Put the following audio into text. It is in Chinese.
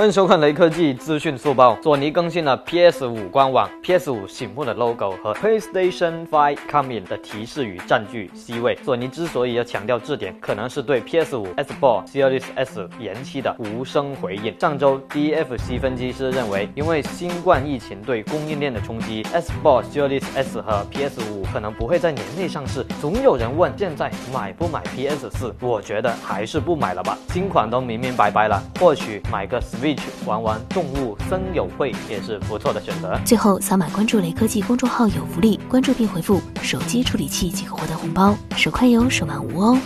欢迎收看雷科技资讯速报。索尼更新了 PS 五官网，PS 五醒目的 logo 和 PlayStation 5 Coming 的提示语占据 C 位。索尼之所以要强调这点，可能是对 PS 五 s b o x Series S 延期的无声回应。上周 DFC 分析师认为，因为新冠疫情对供应链的冲击 s b o x Series S 和 PS 五可能不会在年内上市。总有人问，现在买不买 PS 四？我觉得还是不买了吧，新款都明明白白了，或许买个 Switch。玩玩动物森友会也是不错的选择。最后扫码关注雷科技公众号有福利，关注并回复“手机处理器”即可获得红包，手快有，手慢无哦。